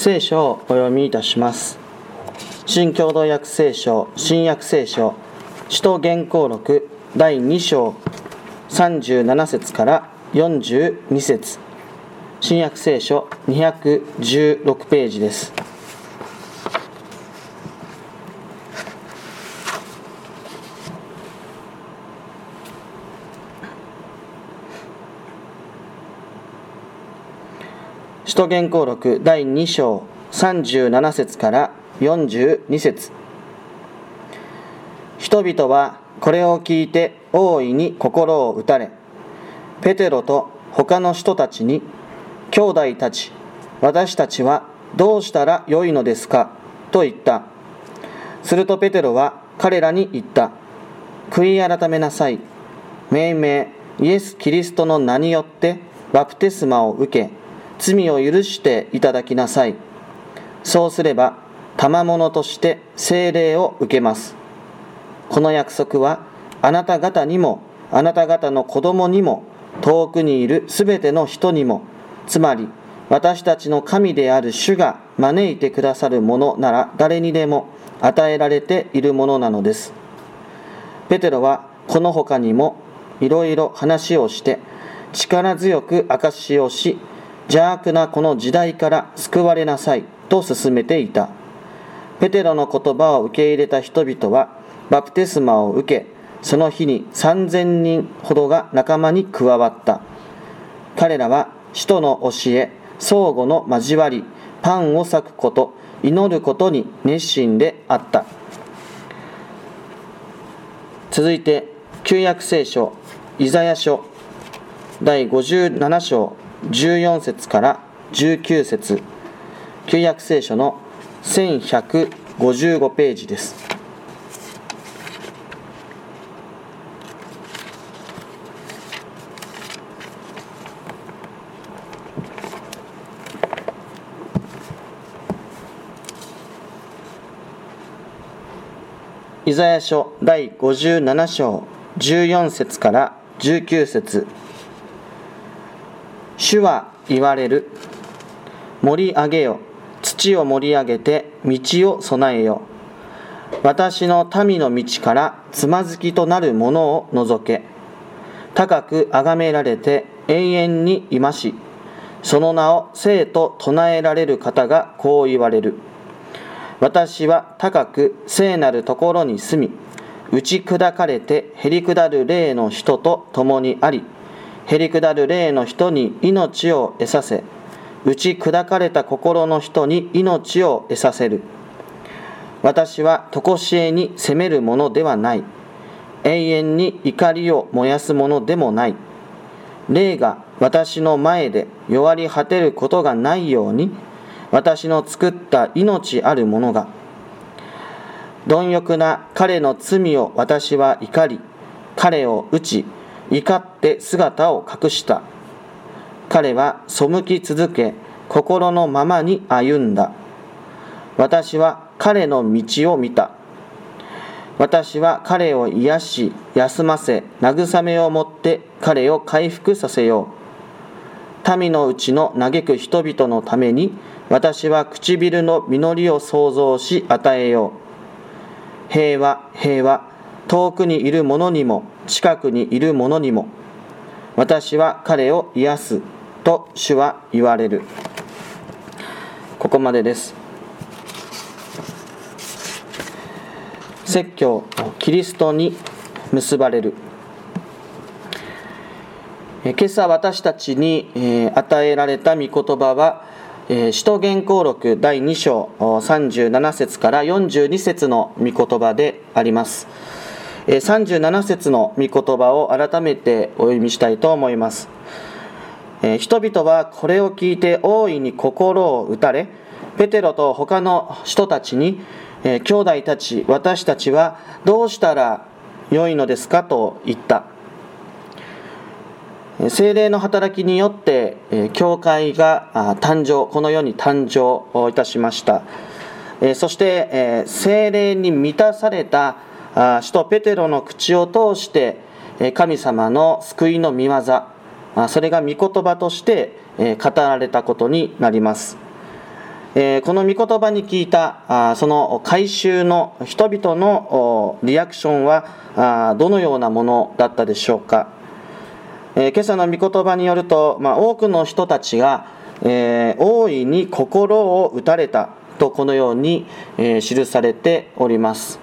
聖書をお読みいたします。新共同訳聖書新約聖書使徒原稿録第2章37節から42節。新約聖書216ページです。徒原稿録第2章37節から42節。人々はこれを聞いて大いに心を打たれペテロと他の人たちに兄弟たち私たちはどうしたらよいのですか？と言った。するとペテロは彼らに言った。悔い改めなさい。命名イエス・キリストの名によってバプテスマを受け罪を許していただきなさい。そうすれば賜物として聖霊を受けます。この約束はあなた方にもあなた方の子供にも遠くにいるすべての人にもつまり私たちの神である主が招いてくださるものなら誰にでも与えられているものなのです。ペテロはこの他にもいろいろ話をして力強く証しをし邪悪なこの時代から救われなさいと勧めていた。ペテロの言葉を受け入れた人々はバプテスマを受け、その日に3000人ほどが仲間に加わった。彼らは使徒の教え、相互の交わり、パンを裂くこと、祈ることに熱心であった。続いて、旧約聖書、イザヤ書、第57章14節から19節。旧約聖書の1155ページです。イザヤ書第57章14節から19節。主は言われる。盛り上げよ。土を盛り上げて道を備えよ。私の民の道からつまずきとなるものを除け。高く崇められて永遠にいまし。その名を生と唱えられる方がこう言われる。私は高く聖なるところに住み打ち砕かれてへり下る霊の人と共にありへりくだる霊の人に命を得させ打ち砕かれた心の人に命を得させる。私は常しえに責めるものではない。永遠に怒りを燃やすものでもない。霊が私の前で弱り果てることがないように私の作った命あるものが。貪欲な彼の罪を私は怒り彼を打ち怒って姿を隠した。彼は背き続け心のままに歩んだ。私は彼の道を見た。私は彼を癒し休ませ慰めを持って彼を回復させよう。民のうちの嘆く人々のために私は唇の実りを創造し与えよう。平和平和遠くにいる者にも近くにいる者にも私は彼を癒すと主は言われる。ここまでです。説教キリストに結ばれる。今朝私たちに与えられた御言葉は使徒原稿録第2章37節から42節の御言葉であります。37節の御言葉を改めてお読みしたいと思います。人々はこれを聞いて大いに心を打たれ、ペテロと他の人たちに、兄弟たち、私たちはどうしたら良いのですかと言った。精霊の働きによって、教会が誕生、この世に誕生いたしました。そして、精霊に満たされた使徒ペテロの口を通して神様の救いの御業それが御言葉として語られたことになります、この御言葉に聞いたその回収の人々のリアクションはどのようなものだったでしょうか、え、今朝の御言葉によると、ま、多くの人たちが、え、大いに心を打たれたとこのように、え記されております、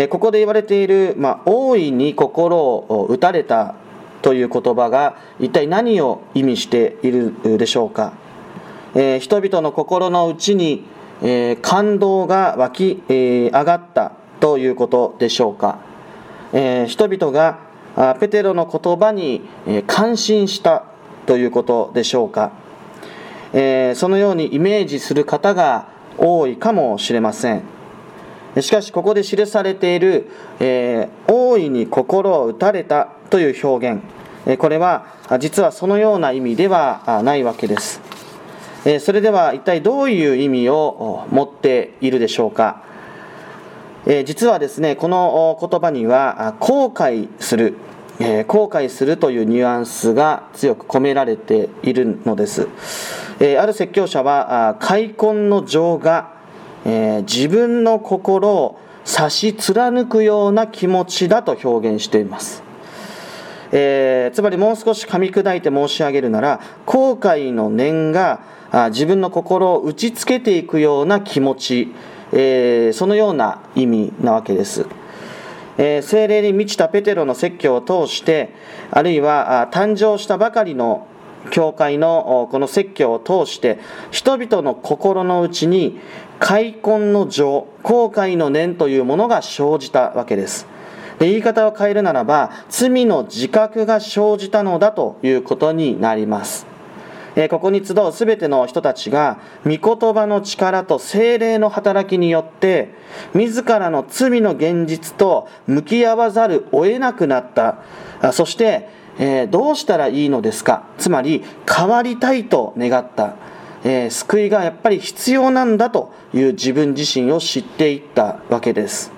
えここで言われている、まあ、大いに心を打たれたという言葉が一体何を意味しているでしょうか。えー、人々の心の内に、えー、感動が湧き、えー、上がったということでしょうか、え人々があペテロの言葉に、え感心したということでしょうか、えそのようにイメージする方が多いかもしれません。しかしここで記されている、え大いに心を打たれたという表現。えこれは実はそのような意味ではないわけです。えそれでは一体どういう意味を持っているでしょうか。え実はですねこの言葉には後悔する。え後悔するというニュアンスが強く込められているのです。えある説教者は開墾の情がえ自分の心を差し貫くような気持ちだと表現していますえー、つまりもう少し噛み砕いて申し上げるなら後悔の念が自分の心を打ちつけていくような気持ち、えー、そのような意味なわけです。えー、精霊に満ちたペテロの説教を通してあるいは誕生したばかりの教会のこの説教を通して人々の心の内に開墾の情後悔の念というものが生じたわけです。で言い方を変えるならば罪の自覚が生じたのだということになります。えここに集うすべての人たちが御言葉の力と精霊の働きによって自らの罪の現実と向き合わざるを得なくなった。そしてえどうしたらいいのですか？つまり変わりたいと願った。え救いがやっぱり必要なんだという自分自身を知っていったわけです。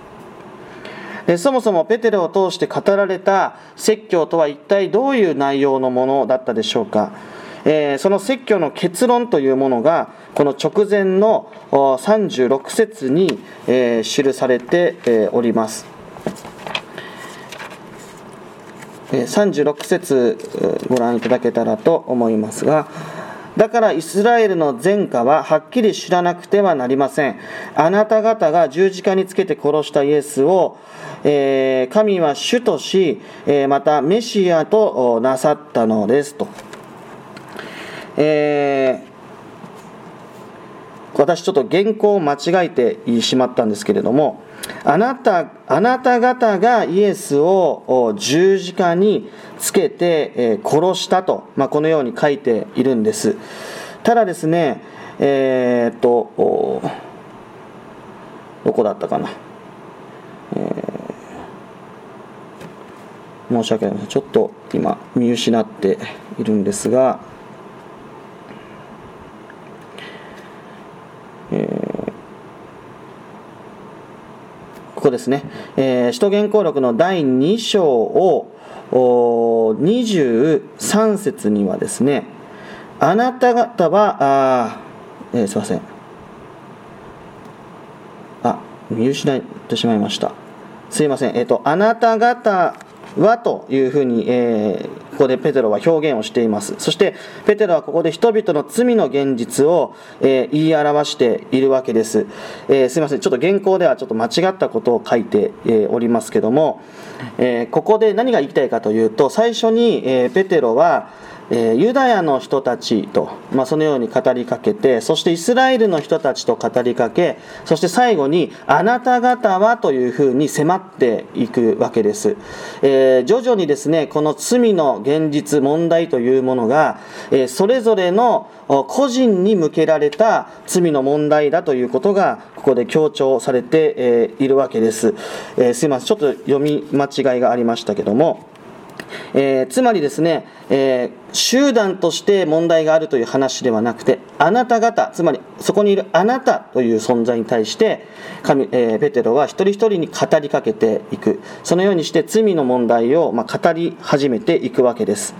そもそもペテロを通して語られた説教とは一体どういう内容のものだったでしょうか。えー、その説教の結論というものがこの直前の36節に、えー、記されて、おります。36節ご覧いただけたらと思いますがだからイスラエルの前科ははっきり知らなくてはなりません。あなた方が十字架につけて殺したイエスを、えー、神は主とし、えー、またメシアとなさったのですと。えー、私ちょっと原稿を間違えてしまったんですけれどもあなたあなた方がイエスを十字架につけて殺したと、まあ、このように書いているんです。ただですねえー、っとどこだったかな、えー、申し訳ありませんちょっと今見失っているんですがですね、えー、使徒言行録の第2章を23節にはですね、あなた方は、あえー、すいません。あ、見失ってしまいました。すいません。えっ、ー、と、あなた方はというふうに、えー、ここでペテロは表現をしています。そしてペテロはここで人々の罪の現実を、えー、言い表しているわけです、えー、すいません。ちょっと原稿ではちょっと間違ったことを書いて、えー、おりますけども、えここで何が言いたいかというと最初に、えペテロはえユダヤの人たちと、まあ、そのように語りかけてそしてイスラエルの人たちと語りかけそして最後にあなた方はというふうに迫っていくわけです、えー、徐々にですねこの罪の現実問題というものが、えー、それぞれの個人に向けられた罪の問題だということがここで強調されているわけです、え、すいません。ちょっと読み間違いがありましたけども。えー、つまりですね、えー、集団として問題があるという話ではなくてあなた方つまりそこにいるあなたという存在に対して神、えー、ペテロは一人一人に語りかけていく。そのようにして罪の問題を、まあ、語り始めていくわけです、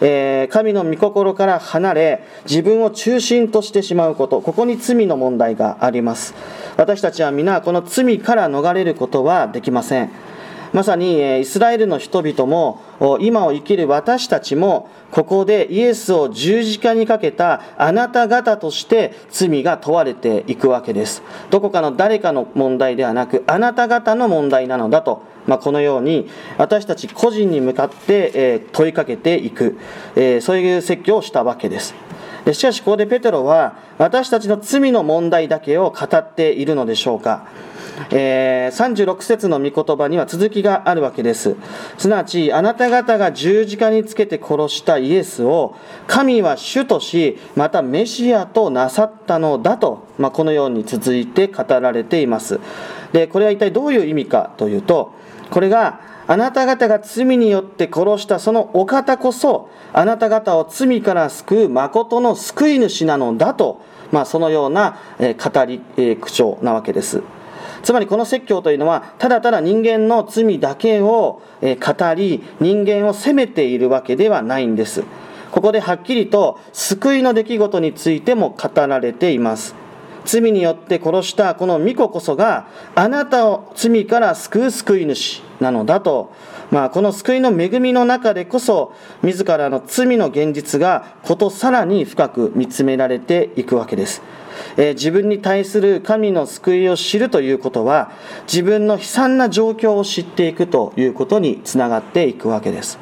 えー、神の御心から離れ自分を中心としてしまうこと。ここに罪の問題があります。私たちは皆この罪から逃れることはできません。まさにイスラエルの人々も今を生きる私たちもここでイエスを十字架にかけたあなた方として罪が問われていくわけです。どこかの誰かの問題ではなくあなた方の問題なのだと、まあ、このように私たち個人に向かって問いかけていくそういう説教をしたわけです。しかしここでペテロは私たちの罪の問題だけを語っているのでしょうか。えー、36節の御言葉には続きがあるわけです。すなわちあなた方が十字架につけて殺したイエスを神は主としまたメシアとなさったのだと、まあ、このように続いて語られています。でこれは一体どういう意味かというとこれがあなた方が罪によって殺したそのお方こそあなた方を罪から救う誠の救い主なのだと、まあ、そのような語り口調なわけです。つまりこの説教というのはただただ人間の罪だけを語り人間を責めているわけではないんです。ここではっきりと救いの出来事についても語られています。罪によって殺したこの御子こそがあなたを罪から救う救い主なのだと、まあ、この救いの恵みの中でこそ自らの罪の現実がことさらに深く見つめられていくわけです。え、自分に対する神の救いを知るということは自分の悲惨な状況を知っていくということにつながっていくわけです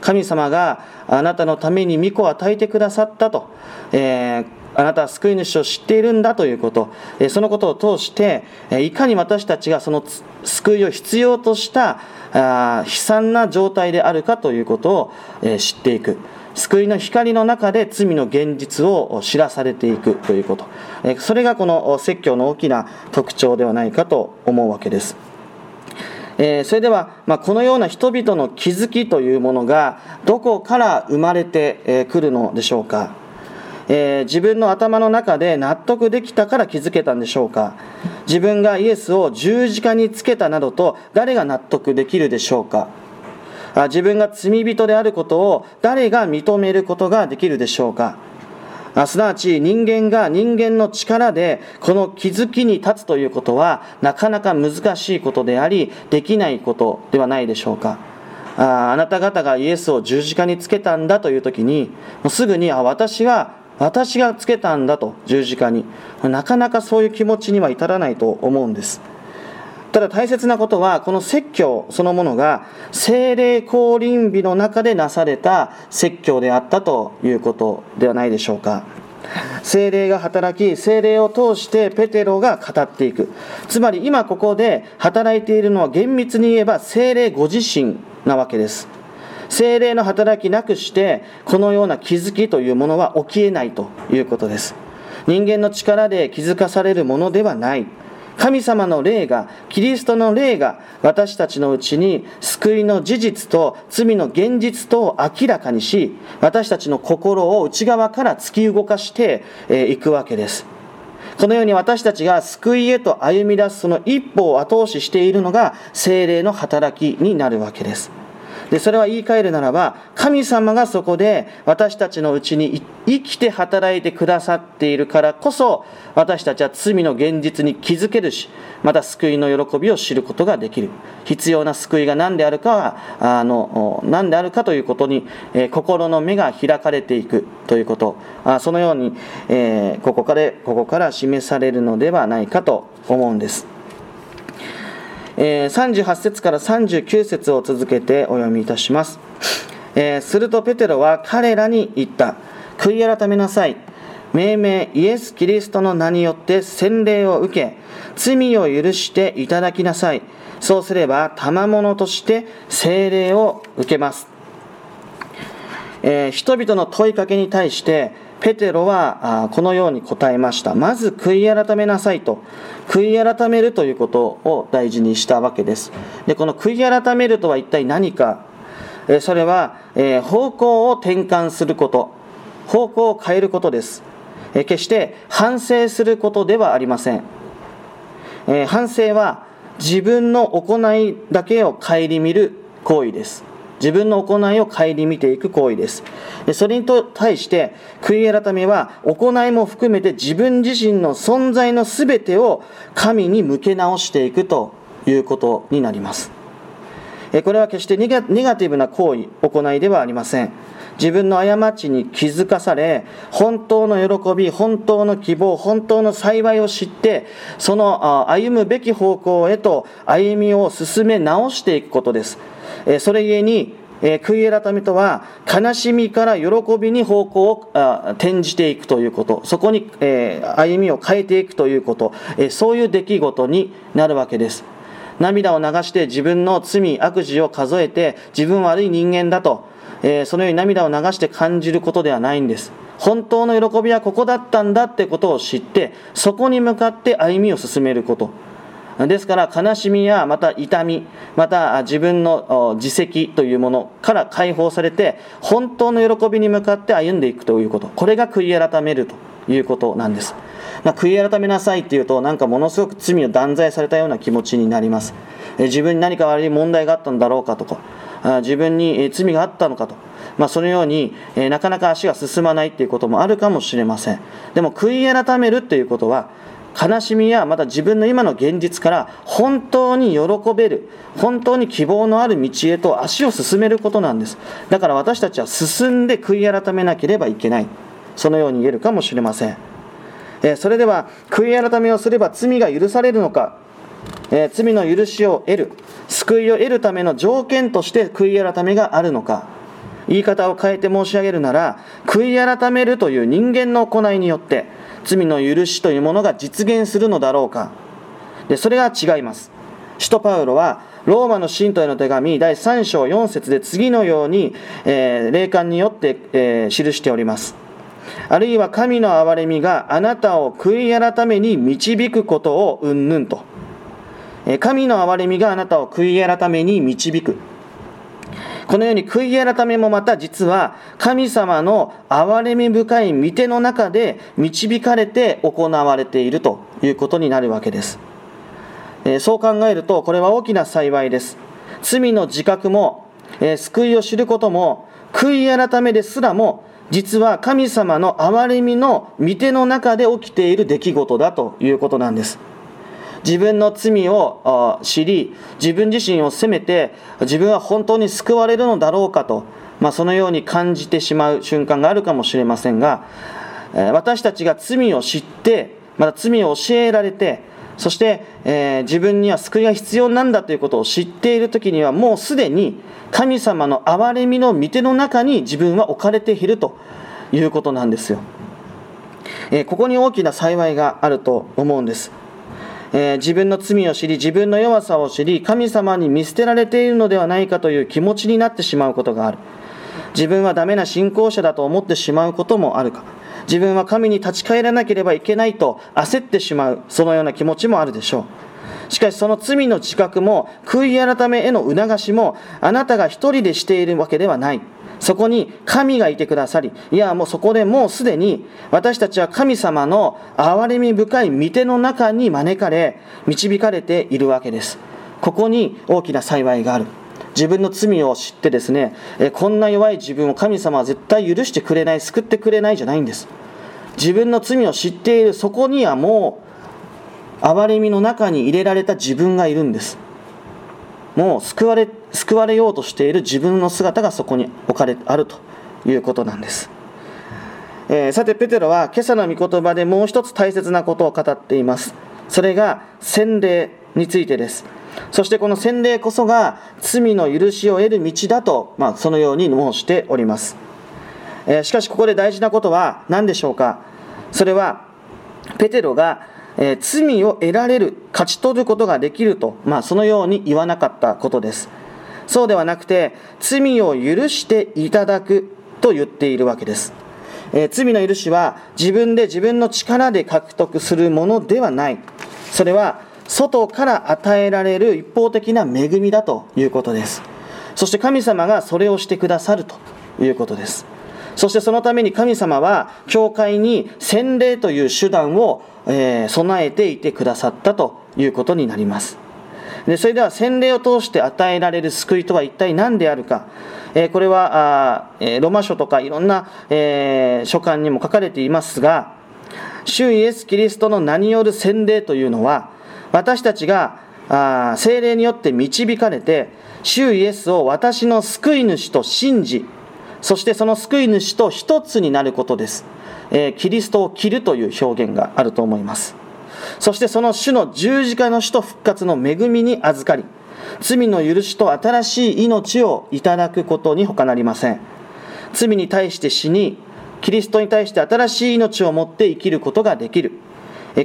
神様があなたのために御子を与えてくださったと、えー、あなたは救い主を知っているんだということ、そのことを通して、いかに私たちがその救いを必要とした悲惨な状態であるかということを知っていく。救いの光の中で罪の現実を知らされていくということ。それがこの説教の大きな特徴ではないかと思うわけです。それでは、まこのような人々の気づきというものがどこから生まれてくるのでしょうか、え自分の頭の中で納得できたから気づけたんでしょうか。自分がイエスを十字架につけたなどと誰が納得できるでしょうか。自分が罪人であることを誰が認めることができるでしょうか？すなわち人間が人間の力でこの気づきに立つということはなかなか難しいことでありできないことではないでしょうか？ああなた方がイエスを十字架につけたんだという時にすぐにあ私が私がつけたんだと十字架に。なかなかそういう気持ちには至らないと思うんです。ただ大切なことはこの説教そのものが精霊降臨日の中でなされた説教であったということではないでしょうか。精霊が働き精霊を通してペテロが語っていく。つまり今ここで働いているのは厳密に言えば精霊ご自身なわけです。精霊の働きなくしてこのような気づきというものは起きえないということです。人間の力で気づかされるものではない。神様の霊が、キリストの霊が私たちのうちに救いの事実と罪の現実とを明らかにし、私たちの心を内側から突き動かしていくわけです。このように私たちが救いへと歩み出すその一歩を後押ししているのが精霊の働きになるわけです。でそれは言い換えるならば神様がそこで私たちのうちに生きて働いてくださっているからこそ私たちは罪の現実に気づけるしまた救いの喜びを知ることができる。必要な救いが何であるかはあの何であるかということに、えー、心の目が開かれていくということ。あそのように、えー、ここからここから示されるのではないかと思うんです。え38節から39節を続けてお読みいたします、えー、するとペテロは彼らに言った。悔い改めなさい。命名イエス・キリストの名によって洗礼を受け罪を許していただきなさい。そうすれば賜物として聖霊を受けます、えー、人々の問いかけに対してペテロはこのように答えました。まず悔い改めなさいと。悔い改めるということを大事にしたわけです。でこの悔い改めるとは一体何か？それは方向を転換すること。方向を変えることです。決して反省することではありません。反省は自分の行いだけを顧みる行為です。自分の行いを顧みていく行為です。それに対して悔い改めは行いも含めて自分自身の存在の全てを神に向け直していくということになります。これは決してネガティブな行為行いではありません。自分の過ちに気づかされ本当の喜び本当の希望本当の幸いを知ってその歩むべき方向へと歩みを進め直していくことです。それゆえに悔い改めとは悲しみから喜びに方向を転じていくということ。そこに歩みを変えていくということ。そういう出来事になるわけです。涙を流して自分の罪悪事を数えて自分悪い人間だとえー、そのように涙を流して感じることではないんです。本当の喜びはここだったんだってことを知ってそこに向かって歩みを進めること。ですから悲しみやまた痛みまた自分の自責というものから解放されて本当の喜びに向かって歩んでいくということ。これが悔い改めるということなんです、まあ、悔い改めなさいっていうとなんかものすごく罪を断罪されたような気持ちになります。自分に何か悪い問題があったんだろうかとか。自分に罪があったのかと、まあ、そのようになかなか足が進まないということもあるかもしれません。でも悔い改めるということは悲しみやまた自分の今の現実から本当に喜べる本当に希望のある道へと足を進めることなんです。だから私たちは進んで悔い改めなければいけない。そのように言えるかもしれません。それでは悔い改めをすれば罪が許されるのかえ罪の許しを得る救いを得るための条件として悔い改めがあるのか。言い方を変えて申し上げるなら悔い改めるという人間の行いによって罪の許しというものが実現するのだろうか。でそれが違います。使徒パウロはローマの信徒への手紙第3章4節で次のように、えー、霊感によって、えー、記しております。あるいは神の憐れみがあなたを悔い改めに導くことをうんぬんと。神の憐れみがあなたを悔い改めに導く。このように悔い改めもまた実は神様の憐れみ深い御手の中で導かれて行われているということになるわけです。そう考えるとこれは大きな幸いです。罪の自覚も救いを知ることも悔い改めですらも実は神様の憐れみの御手の中で起きている出来事だということなんです。自分の罪を知り自分自身を責めて自分は本当に救われるのだろうかと、まあ、そのように感じてしまう瞬間があるかもしれませんが私たちが罪を知ってまた罪を教えられてそして、えー、自分には救いが必要なんだということを知っている時にはもうすでに神様の憐れみの御手の中に自分は置かれているということなんですよ、えー、ここに大きな幸いがあると思うんです。えー、自分の罪を知り自分の弱さを知り神様に見捨てられているのではないかという気持ちになってしまうことがある。自分はダメな信仰者だと思ってしまうこともあるか。自分は神に立ち返らなければいけないと焦ってしまうそのような気持ちもあるでしょう。しかしその罪の自覚も悔い改めへの促しもあなたが一人でしているわけではない。そこに神がいてくださり、いや、もうそこでもうすでに私たちは神様の憐れみ深い御手の中に招かれ、導かれているわけです。ここに大きな幸いがある。自分の罪を知ってですね、こんな弱い自分を神様は絶対許してくれない、救ってくれないじゃないんです。自分の罪を知っているそこにはもう憐れみの中に入れられた自分がいるんです。もう救われ救われようとしている自分の姿がそこに置かれあるということなんです、えー、さてペテロは今朝の御言葉でもう一つ大切なことを語っています。それが洗礼についてです。そしてこの洗礼こそが罪の許しを得る道だと、まあ、そのように申しております、えー、しかしここで大事なことは何でしょうか。それはペテロがえー、罪を得られる、勝ち取ることができると、まあ、そのように言わなかったことです。そうではなくて、罪を許していただくと言っているわけです。えー、罪の許しは自分で自分の力で獲得するものではない。それは外から与えられる一方的な恵みだということです。そして神様がそれをしてくださるということです。そしてそのために神様は教会に洗礼という手段をえ備えていてくださったということになりますでそれでは洗礼を通して与えられる救いとは一体何であるか、えー、これはあ、え、ロマ書とかいろんな、えー、書簡にも書かれていますが主イエス・キリストの名による洗礼というのは私たちがあ精霊によって導かれて主イエスを私の救い主と信じそしてその救い主と一つになることです、えー、キリストを切るという表現があると思います。そしてその主の十字架の死と復活の恵みに預かり罪の許しと新しい命をいただくことに他なりません。罪に対して死にキリストに対して新しい命を持って生きることができる。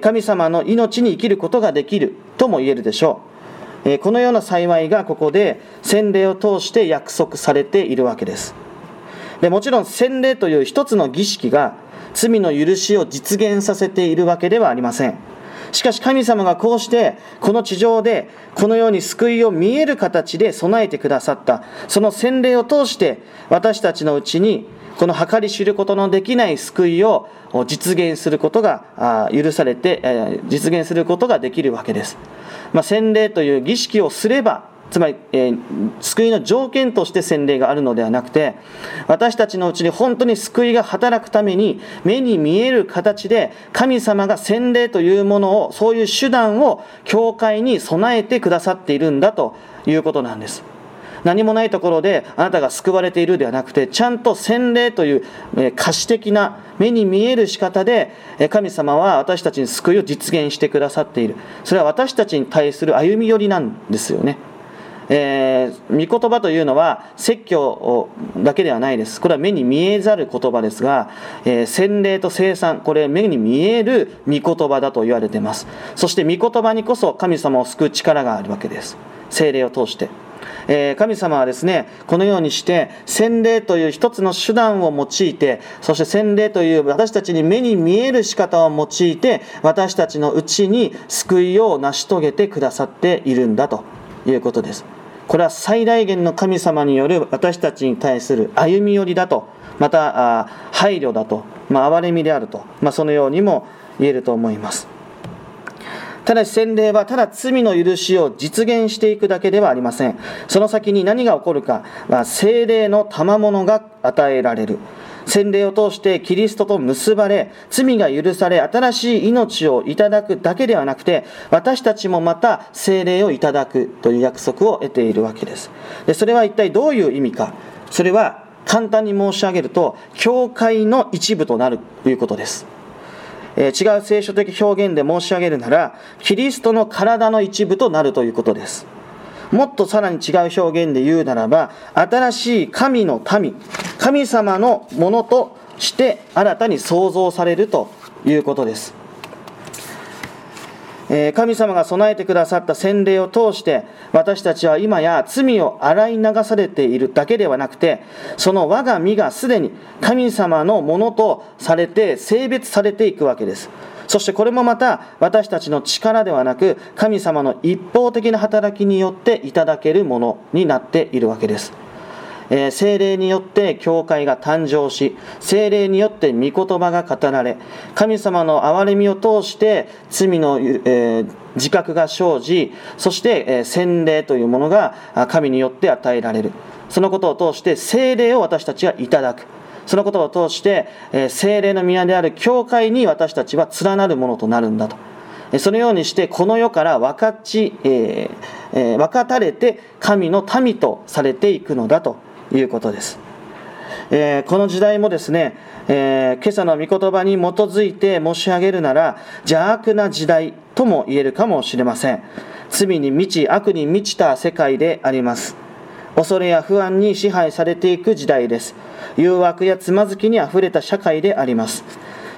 神様の命に生きることができるとも言えるでしょう。このような幸いがここで洗礼を通して約束されているわけです。でもちろん洗礼という一つの儀式が罪の許しを実現させているわけではありません。しかし神様がこうしてこの地上でこのように救いを見える形で備えてくださった。その洗礼を通して私たちのうちにこの計り知ることのできない救いを実現することが許されて実現することができるわけです、まあ、洗礼という儀式をすればつまり、えー、救いの条件として洗礼があるのではなくて私たちのうちに本当に救いが働くために目に見える形で神様が洗礼というものをそういう手段を教会に備えてくださっているんだということなんです。何もないところであなたが救われているではなくてちゃんと洗礼という可視的な目に見える仕方で神様は私たちに救いを実現してくださっている。それは私たちに対する歩み寄りなんですよね。えー、御言葉というのは説教だけではないです。これは目に見えざる言葉ですが、えー、洗礼と生産これ目に見える御言葉だと言われています。そして御言葉にこそ神様を救う力があるわけです。精霊を通して。え神様はですねこのようにして洗礼という一つの手段を用いてそして洗礼という私たちに目に見える仕方を用いて私たちのうちに救いを成し遂げてくださっているんだと。いうことです。これは最大限の神様による私たちに対する歩み寄りだとまた配慮だと、まあ、憐れみであると、まあ、そのようにも言えると思います。ただし洗礼はただ罪の許しを実現していくだけではありません。その先に何が起こるかは精霊の賜物が与えられる。洗礼を通してキリストと結ばれ、罪が許され、新しい命をいただくだけではなくて、私たちもまた聖霊をいただくという約束を得ているわけです。でそれは一体どういう意味か。それは簡単に申し上げると、教会の一部となるということです。えー、違う聖書的表現で申し上げるなら、キリストの体の一部となるということです。もっとさらに違う表現で言うならば、新しい神の民、神様のものとして新たに創造されるということです。神様が備えてくださった洗礼を通して私たちは今や罪を洗い流されているだけではなくてその我が身がすでに神様のものとされて性別されていくわけですそしてこれもまた私たちの力ではなく神様の一方的な働きによっていただけるものになっているわけです。えー、精霊によって教会が誕生し精霊によって御言葉が語られ神様の憐れみを通して罪の、えー、自覚が生じそして、えー、洗礼というものが神によって与えられるそのことを通して精霊を私たちはいただくそのことを通して、え精霊の宮である教会に私たちは連なるものとなるんだと。そのようにしてこの世から分かち、えー、分かたれて神の民とされていくのだということです。えー、この時代もですね、えー、今朝の御言葉に基づいて申し上げるなら邪悪な時代とも言えるかもしれません。罪に満ち悪に満ちた世界であります。恐れや不安に支配されていく時代です。誘惑やつまずきにあふれた社会であります。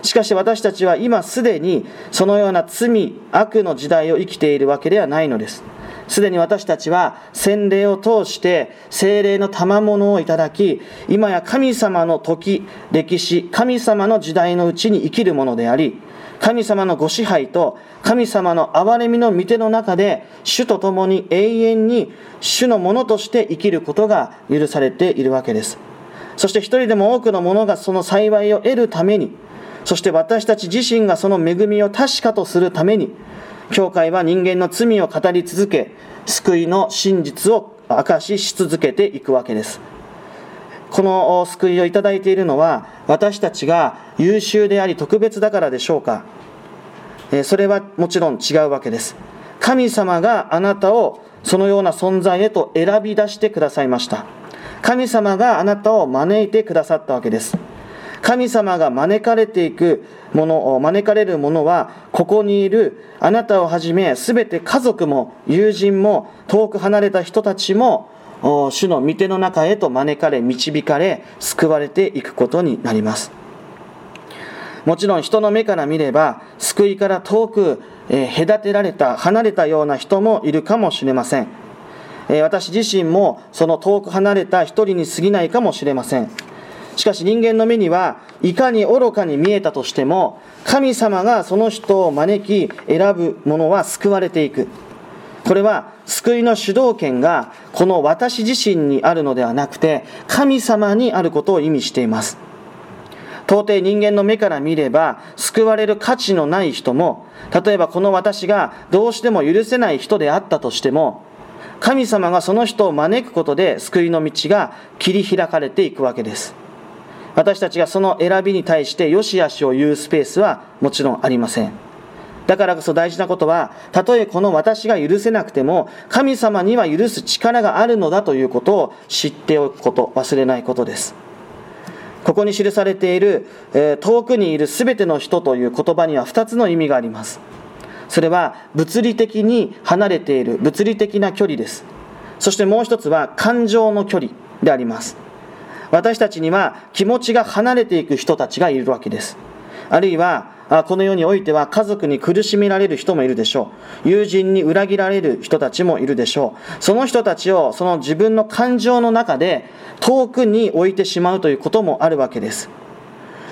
しかし私たちは今すでにそのような罪、悪の時代を生きているわけではないのです。すでに私たちは洗礼を通して精霊の賜物をいただき、今や神様の時、歴史、神様の時代のうちに生きるものであり、神様のご支配と神様の憐れみの御手の中で主と共に永遠に主のものとして生きることが許されているわけです。そして一人でも多くの者がその幸いを得るためにそして私たち自身がその恵みを確かとするために教会は人間の罪を語り続け救いの真実を明かしし続けていくわけです。この救いをいただいているのは私たちが優秀であり特別だからでしょうか。それはもちろん違うわけです。神様があなたをそのような存在へと選び出してくださいました。神様があなたを招いてくださったわけです。神様が招かれていくもの、招かれるものは、ここにいるあなたをはじめ、すべて家族も友人も遠く離れた人たちも、主の御手の中へと招かれ、導かれ、救われていくことになります。もちろん人の目から見れば、救いから遠く、え隔てられた、離れたような人もいるかもしれません。え私自身もその遠く離れた一人に過ぎないかもしれません。しかし人間の目にはいかに愚かに見えたとしても神様がその人を招き選ぶ者は救われていくこれは救いの主導権がこの私自身にあるのではなくて神様にあることを意味しています到底人間の目から見れば救われる価値のない人も例えばこの私がどうしても許せない人であったとしても神様がその人を招くことで救いの道が切り開かれていくわけです私たちがその選びに対して良し悪しを言うスペースはもちろんありません。だからこそ大事なことは、たとえこの私が許せなくても、神様には許す力があるのだということを知っておくこと、忘れないことです。ここに記されている、えー、遠くにいるすべての人という言葉には2つの意味があります。それは物理的に離れている物理的な距離です。そしてもう一つは感情の距離であります。私たちには気持ちが離れていく人たちがいるわけです。あるいは、この世においては家族に苦しめられる人もいるでしょう。友人に裏切られる人たちもいるでしょう。その人たちをその自分の感情の中で遠くに置いてしまうということもあるわけです。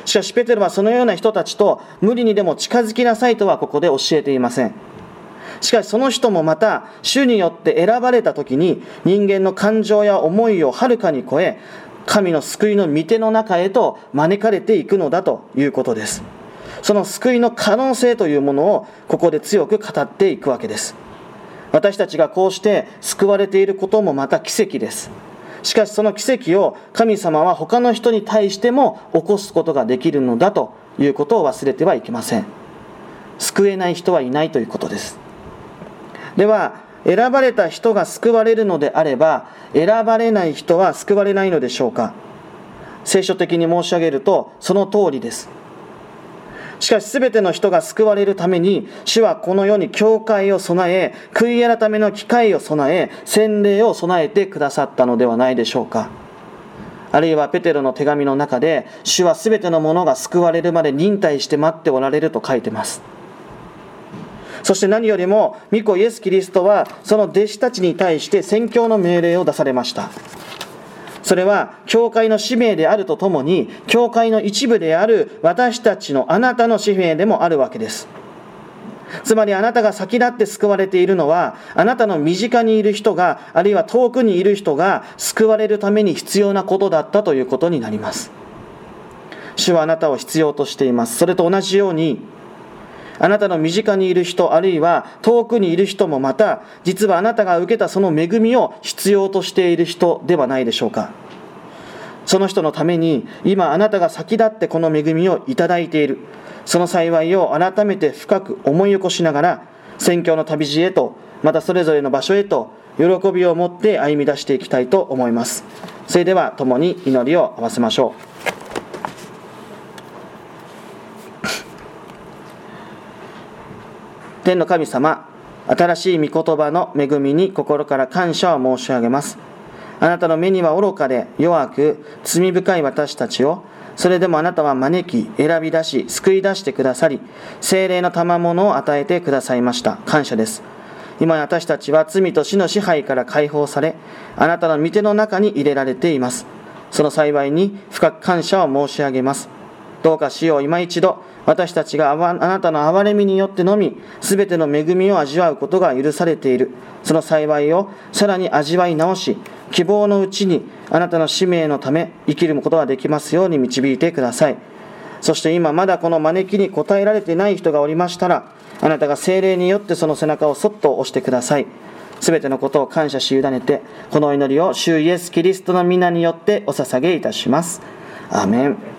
しかしペテロはそのような人たちと無理にでも近づきなさいとはここで教えていません。しかしその人もまた主によって選ばれた時に人間の感情や思いをはるかに超え神の救いの御手の中へと招かれていくのだということです。その救いの可能性というものをここで強く語っていくわけです。私たちがこうして救われていることもまた奇跡です。しかしその奇跡を神様は他の人に対しても起こすことができるのだということを忘れてはいけません。救えない人はいないということです。では、選ばれた人が救われるのであれば選ばれない人は救われないのでしょうか聖書的に申し上げるとその通りですしかし全ての人が救われるために主はこの世に教会を備え悔い改めの機会を備え洗礼を備えてくださったのではないでしょうかあるいはペテロの手紙の中で主は全てのものが救われるまで忍耐して待っておられると書いてますそして何よりも、御子イエス・キリストは、その弟子たちに対して宣教の命令を出されました。それは、教会の使命であるとともに、教会の一部である私たちのあなたの使命でもあるわけです。つまりあなたが先立って救われているのは、あなたの身近にいる人が、あるいは遠くにいる人が救われるために必要なことだったということになります。主はあなたを必要としています。それと同じように、あなたの身近にいる人、あるいは遠くにいる人もまた、実はあなたが受けたその恵みを必要としている人ではないでしょうか。その人のために、今あなたが先立ってこの恵みをいただいている。その幸いを改めて深く思い起こしながら、宣教の旅路へと、またそれぞれの場所へと、喜びを持って歩み出していきたいと思います。それでは共に祈りを合わせましょう。天の神様、新しい御言葉の恵みに心から感謝を申し上げます。あなたの目には愚かで弱く罪深い私たちを、それでもあなたは招き、選び出し、救い出してくださり、精霊の賜物を与えてくださいました。感謝です。今私たちは罪と死の支配から解放され、あなたの御手の中に入れられています。その幸いに深く感謝を申し上げます。どうか死を今一度、私たちがあなたの憐れみによってのみ、すべての恵みを味わうことが許されている。その幸いをさらに味わい直し、希望のうちにあなたの使命のため生きることができますように導いてください。そして今まだこの招きに応えられていない人がおりましたら、あなたが精霊によってその背中をそっと押してくださいすべてのことを感謝し委ねてこの祈りを主イエス・キリストの皆によってお捧げいたしますアメン